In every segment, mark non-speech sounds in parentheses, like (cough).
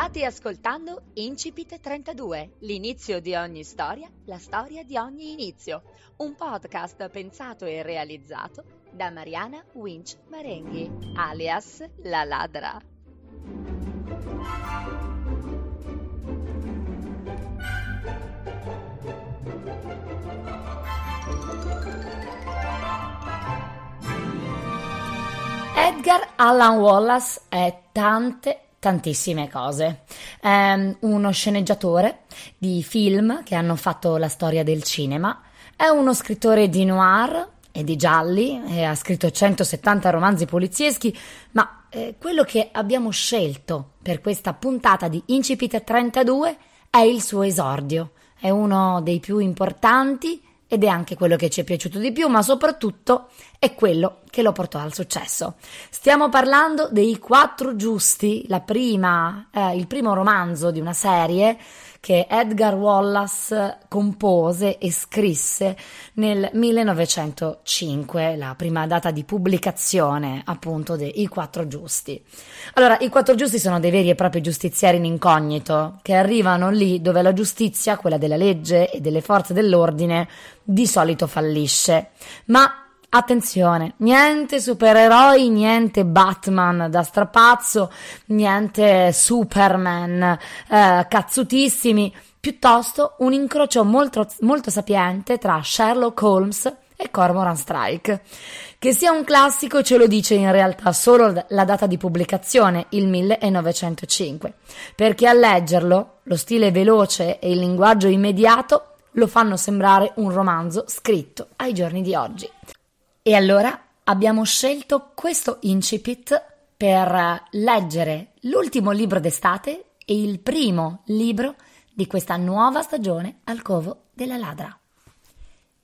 State ascoltando Incipit 32, l'inizio di ogni storia, la storia di ogni inizio. Un podcast pensato e realizzato da Mariana Winch Marenghi, alias La Ladra. Edgar Allan Wallace è tante tantissime cose. È uno sceneggiatore di film che hanno fatto la storia del cinema, è uno scrittore di noir e di gialli e ha scritto 170 romanzi polizieschi, ma eh, quello che abbiamo scelto per questa puntata di Incipit 32 è il suo esordio. È uno dei più importanti ed è anche quello che ci è piaciuto di più, ma soprattutto è quello che lo portò al successo. Stiamo parlando dei Quattro Giusti, prima, eh, il primo romanzo di una serie che Edgar Wallace compose e scrisse nel 1905, la prima data di pubblicazione appunto dei Quattro Giusti. Allora, i Quattro Giusti sono dei veri e propri giustizieri in incognito che arrivano lì dove la giustizia, quella della legge e delle forze dell'ordine, di solito fallisce. Ma Attenzione, niente supereroi, niente Batman da strapazzo, niente Superman eh, cazzutissimi, piuttosto un incrocio molto, molto sapiente tra Sherlock Holmes e Cormoran Strike. Che sia un classico ce lo dice in realtà solo la data di pubblicazione, il 1905, perché a leggerlo lo stile veloce e il linguaggio immediato lo fanno sembrare un romanzo scritto ai giorni di oggi. E allora abbiamo scelto questo incipit per leggere l'ultimo libro d'estate e il primo libro di questa nuova stagione al Covo della Ladra.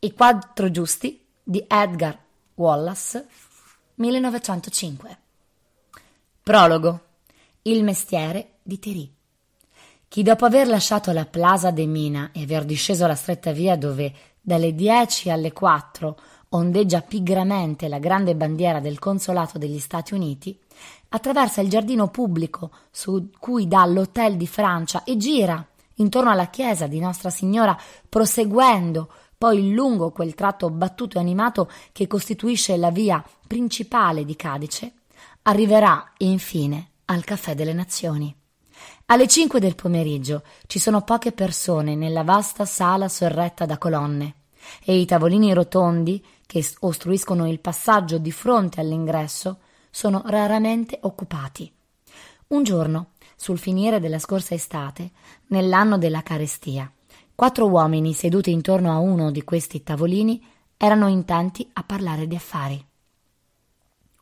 I quattro giusti di Edgar Wallace, 1905. Prologo. Il mestiere di Terry. Chi dopo aver lasciato la Plaza de Mina e aver disceso la stretta via dove dalle 10 alle 4 ondeggia pigramente la grande bandiera del consolato degli Stati Uniti, attraversa il giardino pubblico su cui dà l'Hotel di Francia e gira intorno alla chiesa di Nostra Signora, proseguendo poi lungo quel tratto battuto e animato che costituisce la via principale di Cadice, arriverà infine al Caffè delle Nazioni. Alle cinque del pomeriggio ci sono poche persone nella vasta sala sorretta da colonne e i tavolini rotondi che ostruiscono il passaggio di fronte all'ingresso sono raramente occupati. Un giorno, sul finire della scorsa estate, nell'anno della carestia, quattro uomini seduti intorno a uno di questi tavolini erano intenti a parlare di affari.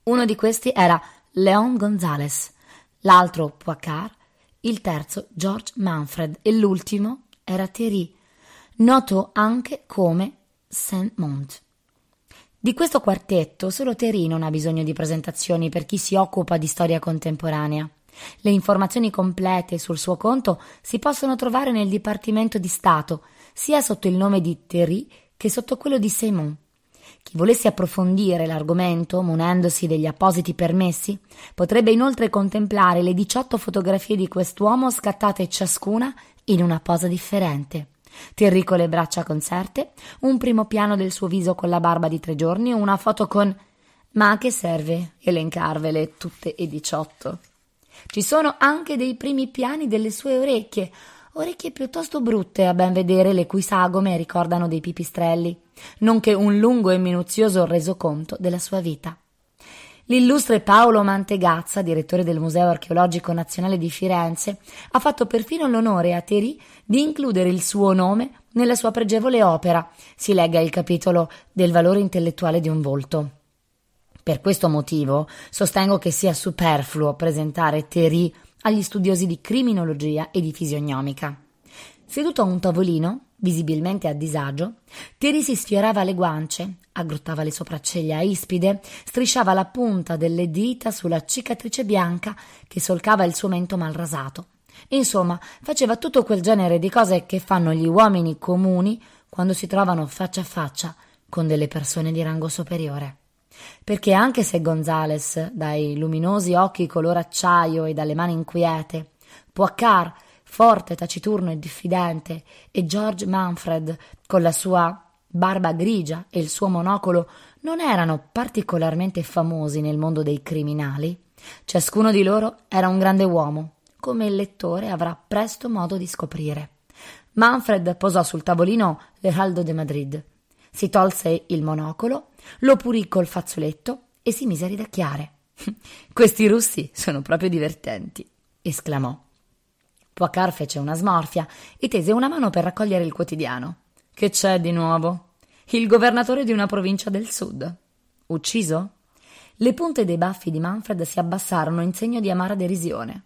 Uno di questi era Leon Gonzales, l'altro Poicard, il terzo George Manfred e l'ultimo era Thierry, noto anche come Saint-Mont. Di questo quartetto solo Terry non ha bisogno di presentazioni per chi si occupa di storia contemporanea. Le informazioni complete sul suo conto si possono trovare nel Dipartimento di Stato, sia sotto il nome di Terry che sotto quello di Simon. Chi volesse approfondire l'argomento, munendosi degli appositi permessi, potrebbe inoltre contemplare le 18 fotografie di quest'uomo scattate ciascuna in una posa differente. Terry con le braccia conserte, un primo piano del suo viso con la barba di tre giorni, una foto con Ma a che serve elencarvele tutte e diciotto? Ci sono anche dei primi piani delle sue orecchie, orecchie piuttosto brutte a ben vedere, le cui sagome ricordano dei pipistrelli, nonché un lungo e minuzioso resoconto della sua vita. L'illustre Paolo Mantegazza, direttore del Museo Archeologico Nazionale di Firenze, ha fatto perfino l'onore a Thierry di includere il suo nome nella sua pregevole opera. Si legga il capitolo del valore intellettuale di un volto. Per questo motivo sostengo che sia superfluo presentare Thierry agli studiosi di criminologia e di fisionomica. Seduto a un tavolino, visibilmente a disagio, Thierry si sfiorava le guance, aggrottava le sopracciglia ispide, strisciava la punta delle dita sulla cicatrice bianca che solcava il suo mento mal rasato. Insomma, faceva tutto quel genere di cose che fanno gli uomini comuni quando si trovano faccia a faccia con delle persone di rango superiore. Perché anche se Gonzales, dai luminosi occhi color acciaio e dalle mani inquiete, Poiccar, forte, taciturno e diffidente, e George Manfred, con la sua barba grigia e il suo monocolo, non erano particolarmente famosi nel mondo dei criminali, ciascuno di loro era un grande uomo, come il lettore avrà presto modo di scoprire. Manfred posò sul tavolino l'Heraldo de Madrid, si tolse il monocolo, lo pulì col fazzoletto e si mise a ridacchiare. (laughs) Questi russi sono proprio divertenti, esclamò. Poicar fece una smorfia e tese una mano per raccogliere il quotidiano. Che c'è di nuovo? Il governatore di una provincia del sud. Ucciso? Le punte dei baffi di Manfred si abbassarono in segno di amara derisione.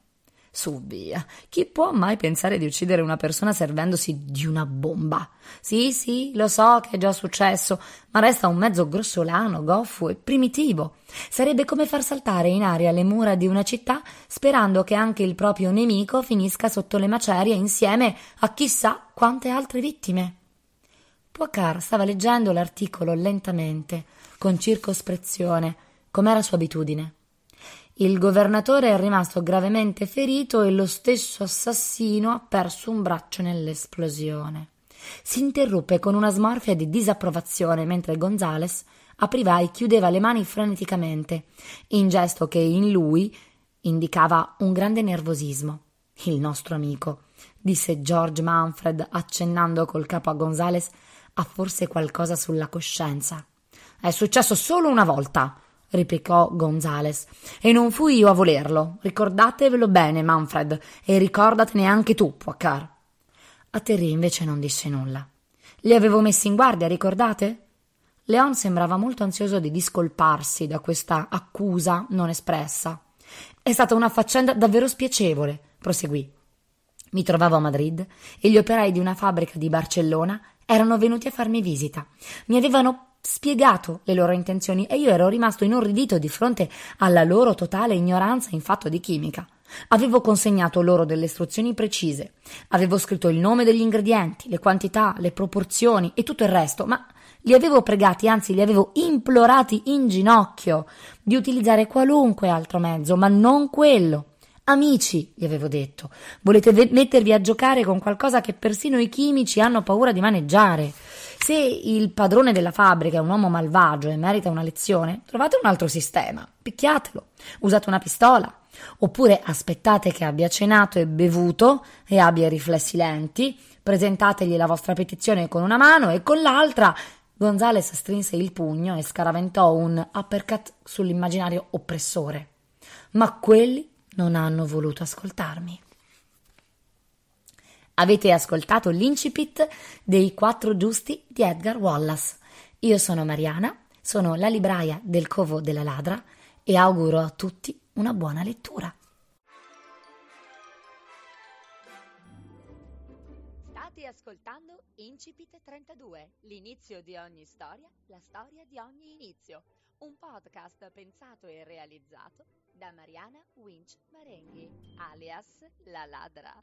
Su via, chi può mai pensare di uccidere una persona servendosi di una bomba? Sì, sì, lo so che è già successo, ma resta un mezzo grossolano, goffo e primitivo. Sarebbe come far saltare in aria le mura di una città sperando che anche il proprio nemico finisca sotto le macerie insieme a chissà quante altre vittime. Poicar stava leggendo l'articolo lentamente, con circospezione, com'era sua abitudine. Il governatore è rimasto gravemente ferito e lo stesso assassino ha perso un braccio nell'esplosione. Si interruppe con una smorfia di disapprovazione mentre Gonzales apriva e chiudeva le mani freneticamente, in gesto che in lui indicava un grande nervosismo. Il nostro amico, disse George Manfred accennando col capo a Gonzales, ha forse qualcosa sulla coscienza. È successo solo una volta, replicò Gonzales. E non fui io a volerlo. Ricordatevelo bene, Manfred, e ricordatene anche tu, Poicar. A Terry invece non disse nulla. Li avevo messi in guardia, ricordate? Leon sembrava molto ansioso di discolparsi da questa accusa non espressa. È stata una faccenda davvero spiacevole, proseguì. Mi trovavo a Madrid e gli operai di una fabbrica di Barcellona erano venuti a farmi visita. Mi avevano spiegato le loro intenzioni e io ero rimasto inorridito di fronte alla loro totale ignoranza in fatto di chimica. Avevo consegnato loro delle istruzioni precise, avevo scritto il nome degli ingredienti, le quantità, le proporzioni e tutto il resto, ma li avevo pregati, anzi li avevo implorati in ginocchio di utilizzare qualunque altro mezzo, ma non quello. Amici, gli avevo detto, volete mettervi a giocare con qualcosa che persino i chimici hanno paura di maneggiare. Se il padrone della fabbrica è un uomo malvagio e merita una lezione, trovate un altro sistema, picchiatelo, usate una pistola, oppure aspettate che abbia cenato e bevuto e abbia riflessi lenti, presentategli la vostra petizione con una mano e con l'altra Gonzales strinse il pugno e scaraventò un uppercut sull'immaginario oppressore. Ma quelli non hanno voluto ascoltarmi. Avete ascoltato l'incipit dei quattro giusti di Edgar Wallace. Io sono Mariana, sono la libraia del Covo della Ladra e auguro a tutti una buona lettura. State ascoltando Incipit 32, l'inizio di ogni storia, la storia di ogni inizio. Un podcast pensato e realizzato da Mariana Winch Marenghi, alias La Ladra.